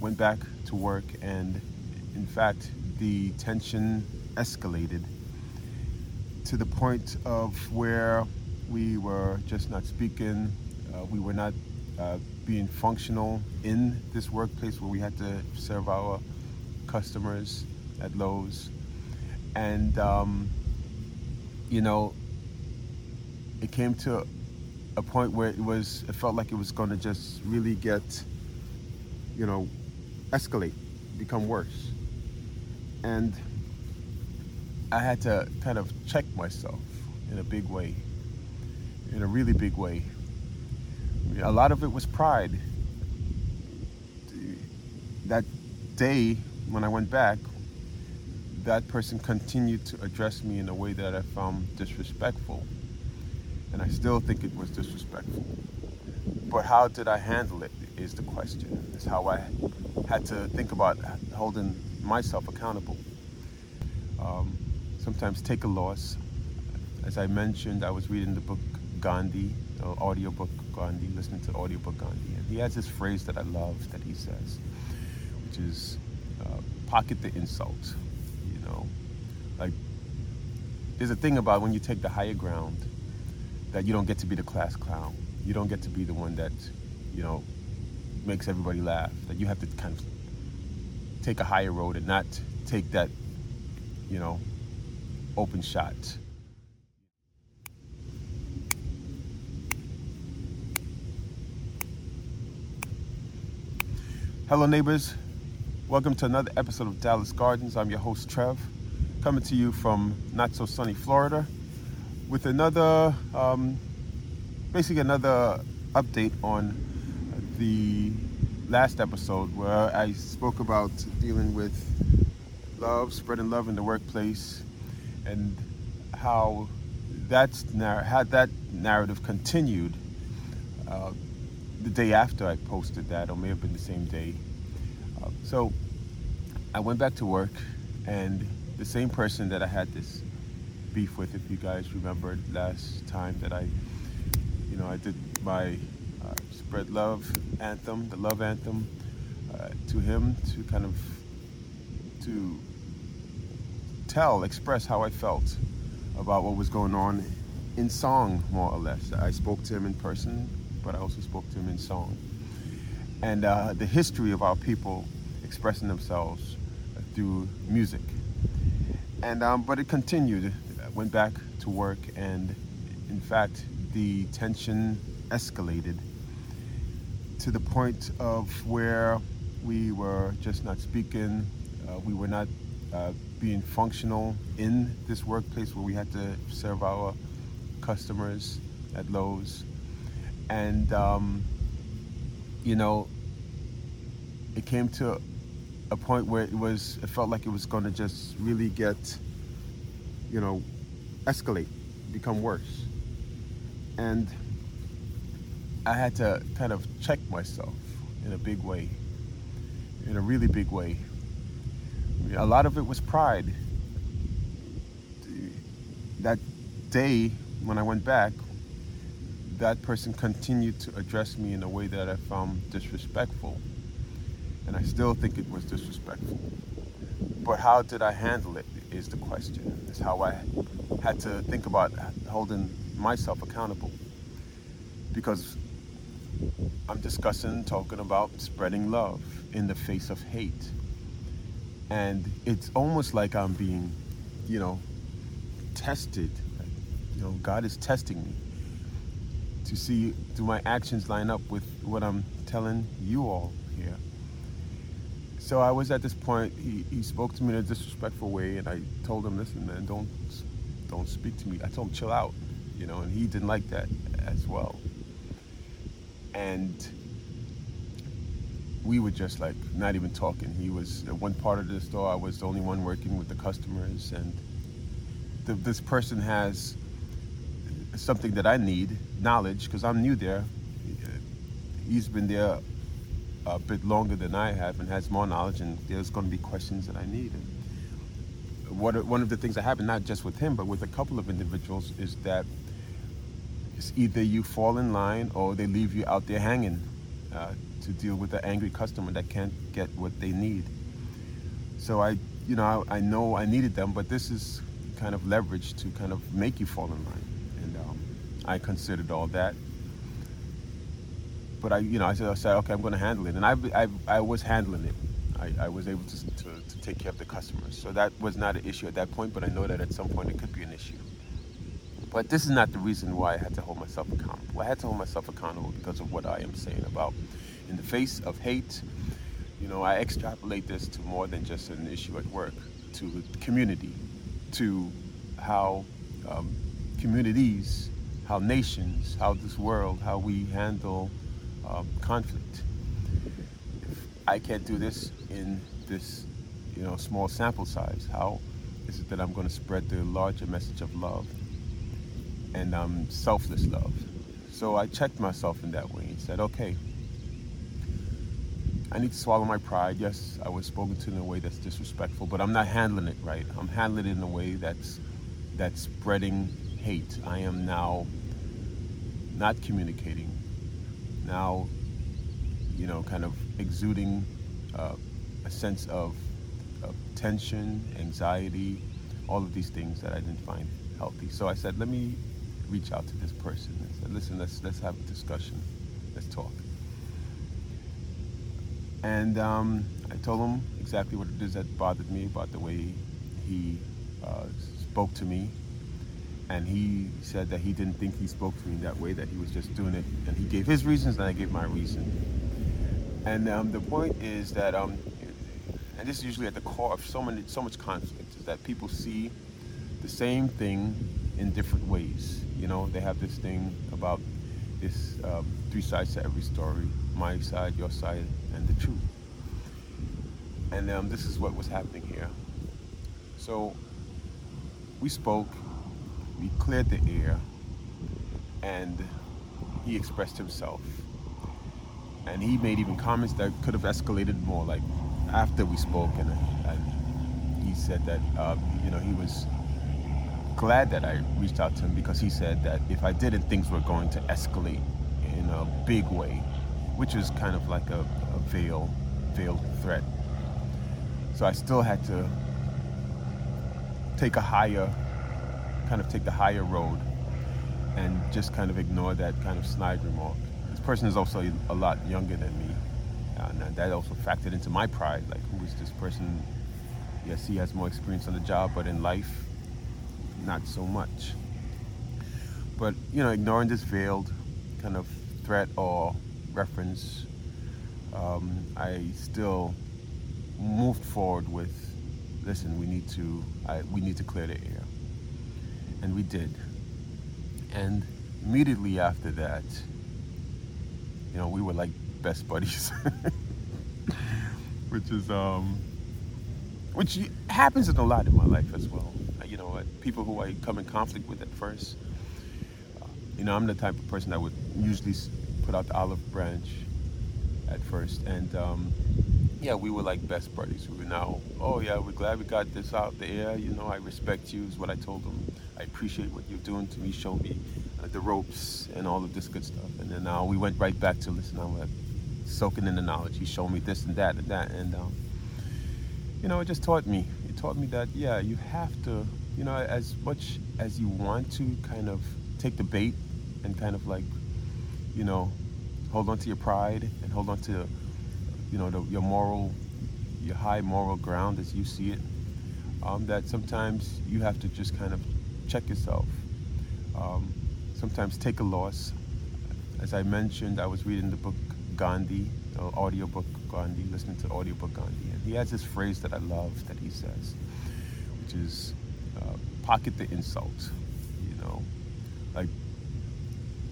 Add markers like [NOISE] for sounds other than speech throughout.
went back to work, and in fact, the tension escalated to the point of where we were just not speaking. Uh, we were not uh, being functional in this workplace where we had to serve our customers at Lowe's. And, um, you know, it came to a point where it was, it felt like it was going to just really get, you know, escalate, become worse. And I had to kind of check myself in a big way, in a really big way. A lot of it was pride. That day when I went back, that person continued to address me in a way that I found disrespectful. And I still think it was disrespectful. But how did I handle it is the question. Is how I had to think about holding myself accountable. Um, sometimes take a loss. As I mentioned, I was reading the book Gandhi, the audiobook Gandhi, listening to audiobook Gandhi. And he has this phrase that I love that he says, which is uh, pocket the insult. You know, like there's a thing about when you take the higher ground that you don't get to be the class clown. You don't get to be the one that, you know, makes everybody laugh. That you have to kind of take a higher road and not take that, you know, open shot. Hello, neighbors. Welcome to another episode of Dallis Gardens. I'm your host, Trev, coming to you from not so sunny Florida with another, um, basically, another update on the last episode where I spoke about dealing with love, spreading love in the workplace, and how that's had that narrative continued uh, the day after I posted that, or may have been the same day. Uh, so I went back to work, and the same person that I had this beef with, if you guys remember last time that I, you know, I did my spread love anthem, the love anthem, uh, to him to kind of to tell, express how I felt about what was going on in song, more or less. I spoke to him in person, but I also spoke to him in song. And uh, the history of our people expressing themselves through music. And um, but it continued. I went back to work, and in fact, the tension escalated to the point of where we were just not speaking. Uh, we were not uh, being functional in this workplace where we had to serve our customers at Lowe's. And, um, you know, it came to a point where it was, it felt like it was going to just really get, you know, escalate, become worse. And I had to kind of check myself in a big way, in a really big way. A lot of it was pride. That day when I went back, that person continued to address me in a way that I found disrespectful. And I still think it was disrespectful. But how did I handle it is the question. Is how I had to think about holding myself accountable. Because I'm discussing, talking about spreading love in the face of hate. And it's almost like I'm being, you know, tested. You know, God is testing me to see do my actions line up with what I'm telling you all here. So I was at this point. He, he spoke to me in a disrespectful way, and I told him, "Listen, man, don't don't speak to me." I told him, "Chill out," you know, and he didn't like that as well. And we were just like not even talking. He was one part of the store. I was the only one working with the customers, and the, this person has something that I need knowledge because I'm new there. He's been there a bit longer than I have and has more knowledge, and there's going to be questions that I need. And what one of the things that happened, not just with him, but with a couple of individuals, is that it's either you fall in line or they leave you out there hanging uh, to deal with an angry customer that can't get what they need. So I, you know, I, I know I needed them, but this is kind of leverage to kind of make you fall in line. And um, I considered all that. But I, you know, I said, I said okay, I'm going to handle it. And I, I, I was handling it. I, I was able to, to, to take care of the customers. So that was not an issue at that point, but I know that at some point it could be an issue. But this is not the reason why I had to hold myself accountable. I had to hold myself accountable because of what I am saying about in the face of hate. You know, I extrapolate this to more than just an issue at work, to the community, to how um, communities, how nations, how this world, how we handle um, conflict. If I can't do this in this, you know, small sample size, how is it that I'm going to spread the larger message of love and um, selfless love? So I checked myself in that way and said, okay, I need to swallow my pride. Yes, I was spoken to in a way that's disrespectful, but I'm not handling it right. I'm handling it in a way that's that's spreading hate. I am now not communicating. Now, you know, kind of exuding uh, a sense of, of tension, anxiety, all of these things that I didn't find healthy. So I said, let me reach out to this person and said, listen, let's let's have a discussion. Let's talk. And um, I told him exactly what it is that bothered me about the way he uh, spoke to me. And he said that he didn't think he spoke to me that way, that he was just doing it. And he gave his reasons, and I gave my reason. And um, the point is that, um, and this is usually at the core of so many, so much conflict, is that people see the same thing in different ways. You know, they have this thing about this um, three sides to every story my side, your side, and the truth. And um, this is what was happening here. So we spoke, we cleared the air, and he expressed himself. And he made even comments that could have escalated more, like after we spoke, and, and he said that um, you know he was glad that I reached out to him because he said that if I didn't, things were going to escalate in a big way which is kind of like a, a veil, veiled threat. So I still had to take a higher, kind of take the higher road and just kind of ignore that kind of snide remark. This person is also a lot younger than me. Uh, and that also factored into my pride. Like, who is this person? Yes, he has more experience on the job, but in life, not so much. But, you know, ignoring this veiled kind of threat or reference, um, I still moved forward with, listen, we need to, I, we need to clear the air, and we did. And immediately after that, you know, we were like best buddies, [LAUGHS] which is, um, which happens in a lot in my life as well. You know, people who I come in conflict with at first. You know, I'm the type of person that would usually put out the olive branch at first, and um, yeah, we were like best buddies. We were now, oh yeah, we're glad we got this out the air. You know, I respect you is what I told him. I appreciate what you're doing to me. Show me uh, the ropes and all of this good stuff. And then now we went right back to listen. I'm like soaking in the knowledge. He showed me this and that and that, and um, you know, it just taught me. Taught me that yeah, you have to, you know, as much as you want to kind of take the bait and kind of like you know, hold on to your pride and hold on to, you know, the, your moral, your high moral ground as you see it. Um, that sometimes you have to just kind of check yourself. Um, sometimes take a loss. As I mentioned, I was reading the book Gandhi, audio book Gandhi, listening to audio book Gandhi, and he has this phrase that I love that he says, which is uh, pocket the insult. You know, like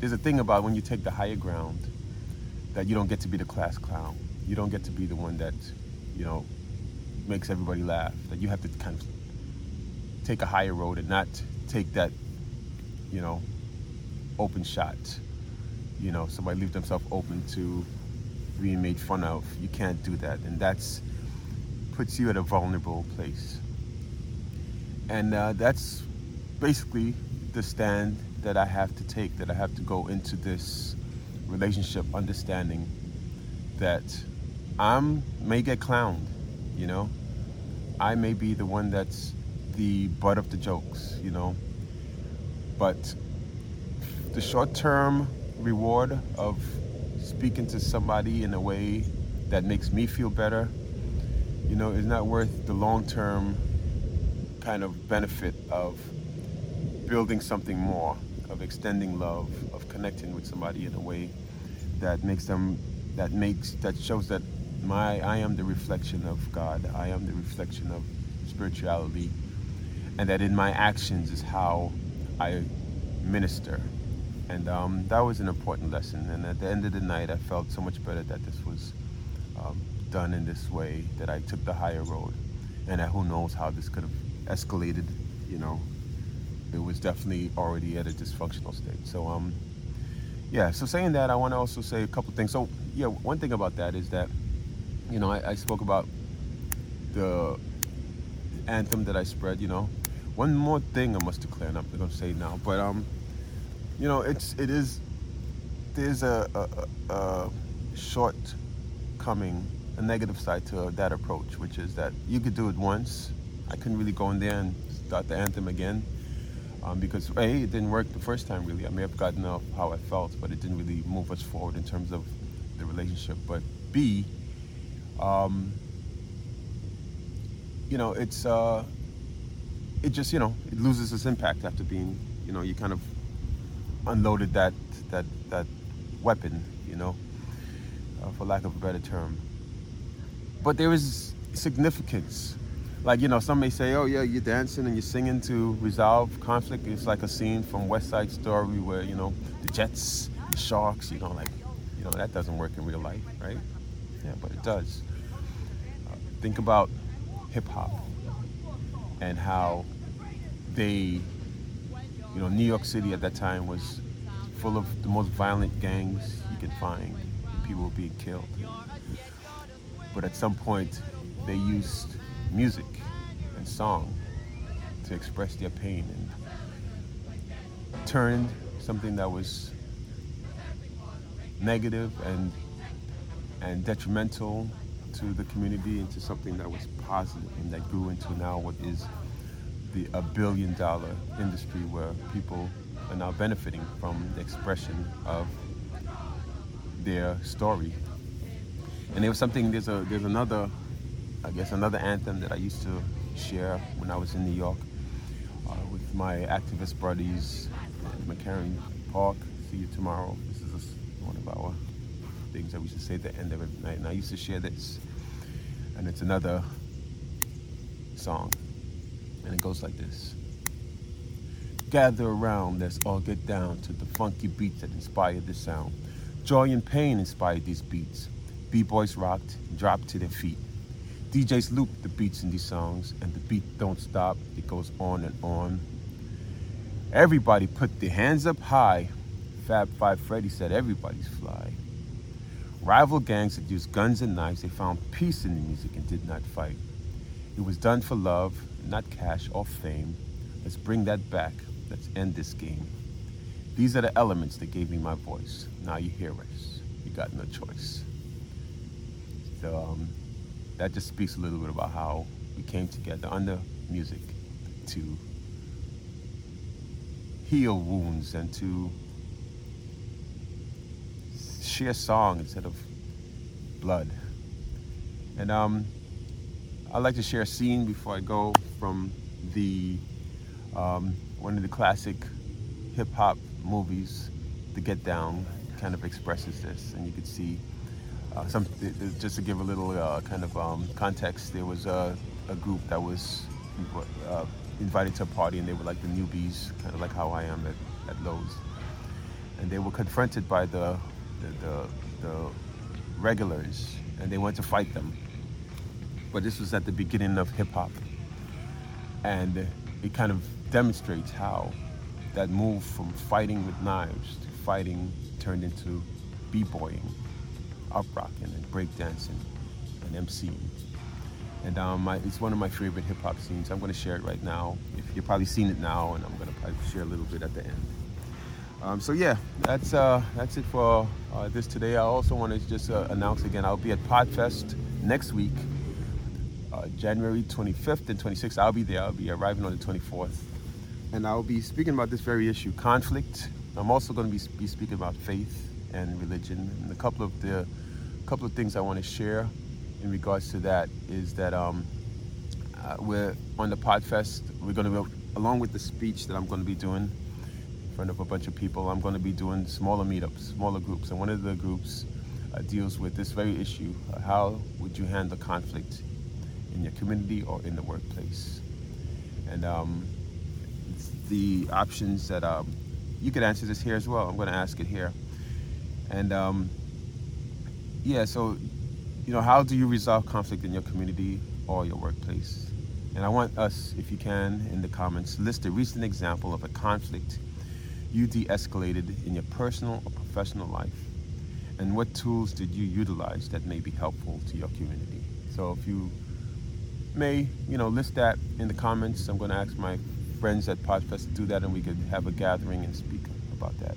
there's a thing about when you take the higher ground that you don't get to be the class clown. You don't get to be the one that, you know, makes everybody laugh. That you have to kind of take a higher road and not take that, you know, open shot. You know, somebody leave themselves open to being made fun of. You can't do that, and that's puts you at a vulnerable place. And uh, that's basically the stand that I have to take, that I have to go into this relationship understanding that I'm may get clowned, you know. I may be the one that's the butt of the jokes, you know. But the short-term reward of speaking to somebody in a way that makes me feel better, you know, is not worth the long-term kind of benefit of building something more, of extending love, of connecting with somebody in a way that makes them that makes that shows that my I am the reflection of God. I am the reflection of spirituality, and that in my actions is how I minister. And um, that was an important lesson. And at the end of the night, I felt so much better that this was um, done in this way. That I took the higher road, and who knows how this could have escalated. You know, it was definitely already at a dysfunctional state. So um, yeah. So saying that, I want to also say a couple things. So yeah, one thing about that is that you know, I, I spoke about the anthem that I spread, you know. One more thing I must declare, and I'm going to say now, but um, you know, it's it is there's a, a, a shortcoming, a negative side to that approach, which is that you could do it once. I couldn't really go in there and start the anthem again um, because a it didn't work the first time really. I may have gotten off how I felt, but it didn't really move us forward in terms of the relationship. But B, um, you know, it's uh, it just you know it loses its impact after being you know you kind of unloaded that that that weapon, you know, uh, for lack of a better term. But there is significance. Like you know, some may say, "Oh yeah, you're dancing and you're singing to resolve conflict." It's like a scene from West Side Story where you know the Jets, the Sharks. You know, like you know that doesn't work in real life, right? Yeah, but it does. Uh, think about hip hop and how they, you know, New York City at that time was full of the most violent gangs you could find. People were being killed. But at some point, they used music and song to express their pain and turned something that was negative and and detrimental to the community into something that was positive and that grew into now what is the a billion dollar industry where people are now benefiting from the expression of their story. And there was something there's a there's another I guess another anthem that I used to share when I was in New York uh, with my activist buddies at McCarren Park. See you tomorrow. This is one of our things that we should say at the end of every night. And I used to share this, and it's another song, and it goes like this. Gather around, let's all get down to the funky beats that inspired the sound. Joy and pain inspired these beats. B-boys rocked, dropped to their feet. DJs loop the beats in these songs, and the beat don't stop. It goes on and on. Everybody put their hands up high. Fab Five Freddy said everybody's fly. Rival gangs that used guns and knives, they found peace in the music and did not fight. It was done for love, not cash or fame. Let's bring that back. Let's end this game. These are the elements that gave me my voice. Now you hear us. You got no choice. So um, that just speaks a little bit about how we came together under music to heal wounds and to share song instead of blood. And um, I'd like to share a scene before I go from the um, one of the classic hip hop movies, The Get Down, kind of expresses this, and you can see uh, some. Just to give a little uh, kind of um, context, there was a, a group that was uh, invited to a party, and they were like the newbies, kind of like how I am at, at Lowe's, and they were confronted by the the, the, the regulars and they went to fight them. But this was at the beginning of hip hop. And it kind of demonstrates how that move from fighting with knives to fighting turned into b-boying, up rocking and breakdancing and MCing. And um, it's one of my favorite hip hop scenes. I'm going to share it right now. If you've probably seen it now, and I'm going to probably share a little bit at the end. Um, so yeah, that's uh, that's it for uh, this today. I also want to just uh, announce again, I'll be at Podfest next week, uh, January 25th and 26th. I'll be there. I'll be arriving on the 24th, and I'll be speaking about this very issue, conflict. I'm also going to be, be speaking about faith and religion, and a couple of the couple of things I want to share in regards to that is that um, uh, we're on the Podfest. We're going to be along with the speech that I'm going to be doing in front of a bunch of people. I'm going to be doing smaller meetups, smaller groups, and one of the groups uh, deals with this very issue. Uh, how would you handle conflict in your community or in the workplace? And um, the options that um, you could answer this here as well. I'm going to ask it here. And um, yeah, so you know, how do you resolve conflict in your community or your workplace? And I want us, if you can, in the comments, list a recent example of a conflict you de-escalated in your personal or professional life? And what tools did you utilize that may be helpful to your community? So if you may, you know, list that in the comments. I'm going to ask my friends at Podfest to do that and we could have a gathering and speak about that.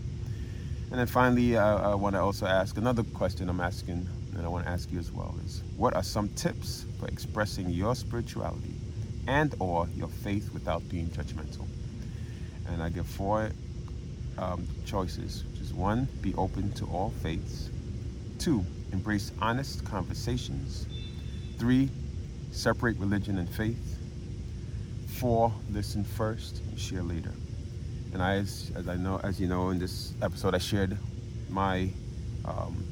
And then finally, uh, I want to also ask another question I'm asking, and I want to ask you as well, is what are some tips for expressing your spirituality and or your faith without being judgmental? And I give four um, choices, which is one, be open to all faiths. Two, embrace honest conversations. Three, separate religion and faith. Four, listen first share later. And I, as, as I know, as you know, in this episode, I shared my, um,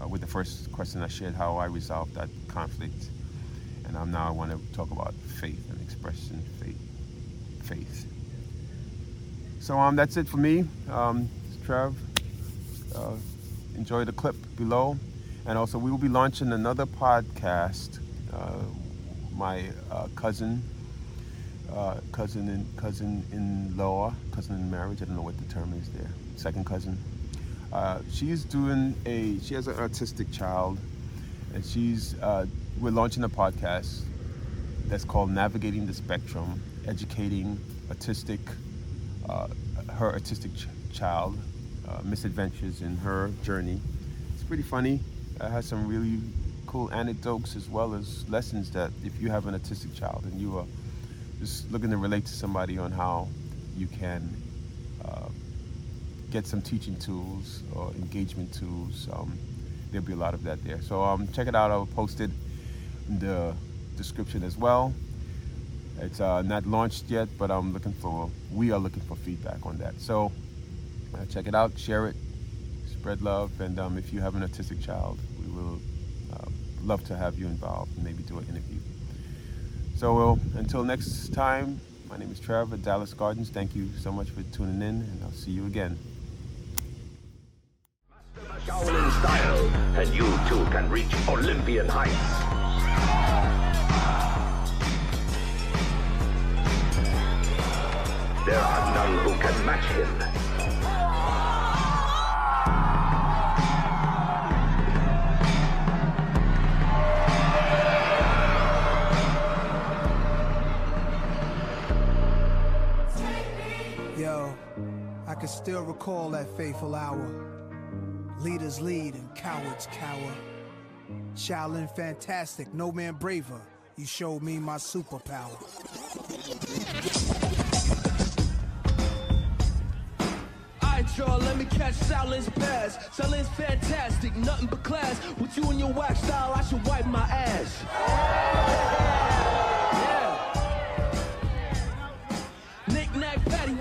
uh, with the first question, I shared how I resolved that conflict. And um, now I want to talk about faith and expressing faith. Faith. So um, that's it for me. Um, Trev. Uh, enjoy the clip below. And also, we will be launching another podcast. Uh, my uh, cousin, uh, cousin in cousin in law, cousin in marriage. I don't know what the term is there. Second cousin. Uh, she's doing a. She has an autistic child, and she's. Uh, we're launching a podcast that's called Navigating the Spectrum, educating autistic uh, her autistic ch- child, uh, misadventures in her journey. It's pretty funny. It has some really cool anecdotes as well as lessons that if you have an autistic child and you are just looking to relate to somebody on how you can uh, get some teaching tools or engagement tools, um, there'll be a lot of that there. So um, check it out. I'll post it in the description as well. It's uh, not launched yet, but I'm looking for, we are looking for feedback on that. So uh, check it out, share it, spread love, and um, if you have an autistic child, we will love to have you involved and maybe do an interview. So well, until next time, my name is Trevor Dallis Gardens. Thank you so much for tuning in, and I'll see you again. Shaolin style, and you too can reach Olympian heights. There are none who can match him. Still recall that fateful hour. Leaders lead and cowards cower. Shaolin fantastic, no man braver. You showed me my superpower. Y'all, let me catch Shaolin's pass. Shaolin's fantastic, nothing but class. With you and your wax style, I should wipe my ass. Yeah. Knick knack, patty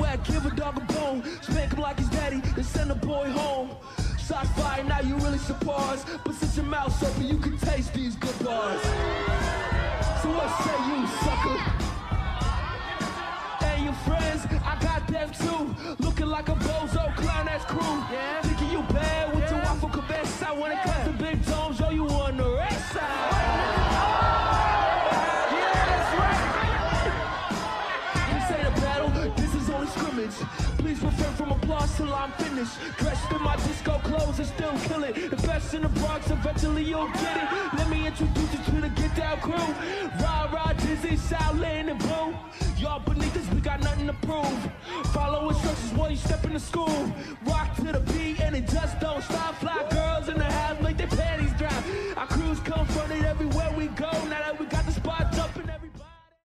daddy, then send a boy home. Shots fired, now you really surprised. But since your mouth open, you can taste these good bars. So what say you, sucker? your friends, I got them too. Looking like a bozo clown ass crew. Yeah. Thinking you bad with yeah. your waffle cabeza. Finished. Dressed in my disco clothes and still kill it. The best in the Bronx, eventually you'll get it. Let me introduce you to the Get Down crew. Rah, rah, Dizzy, Shaolin, and Boo. Y'all beneath us, we got nothing to prove. Follow instructions while you step into school. Rock to the beat and it just don't stop. Fly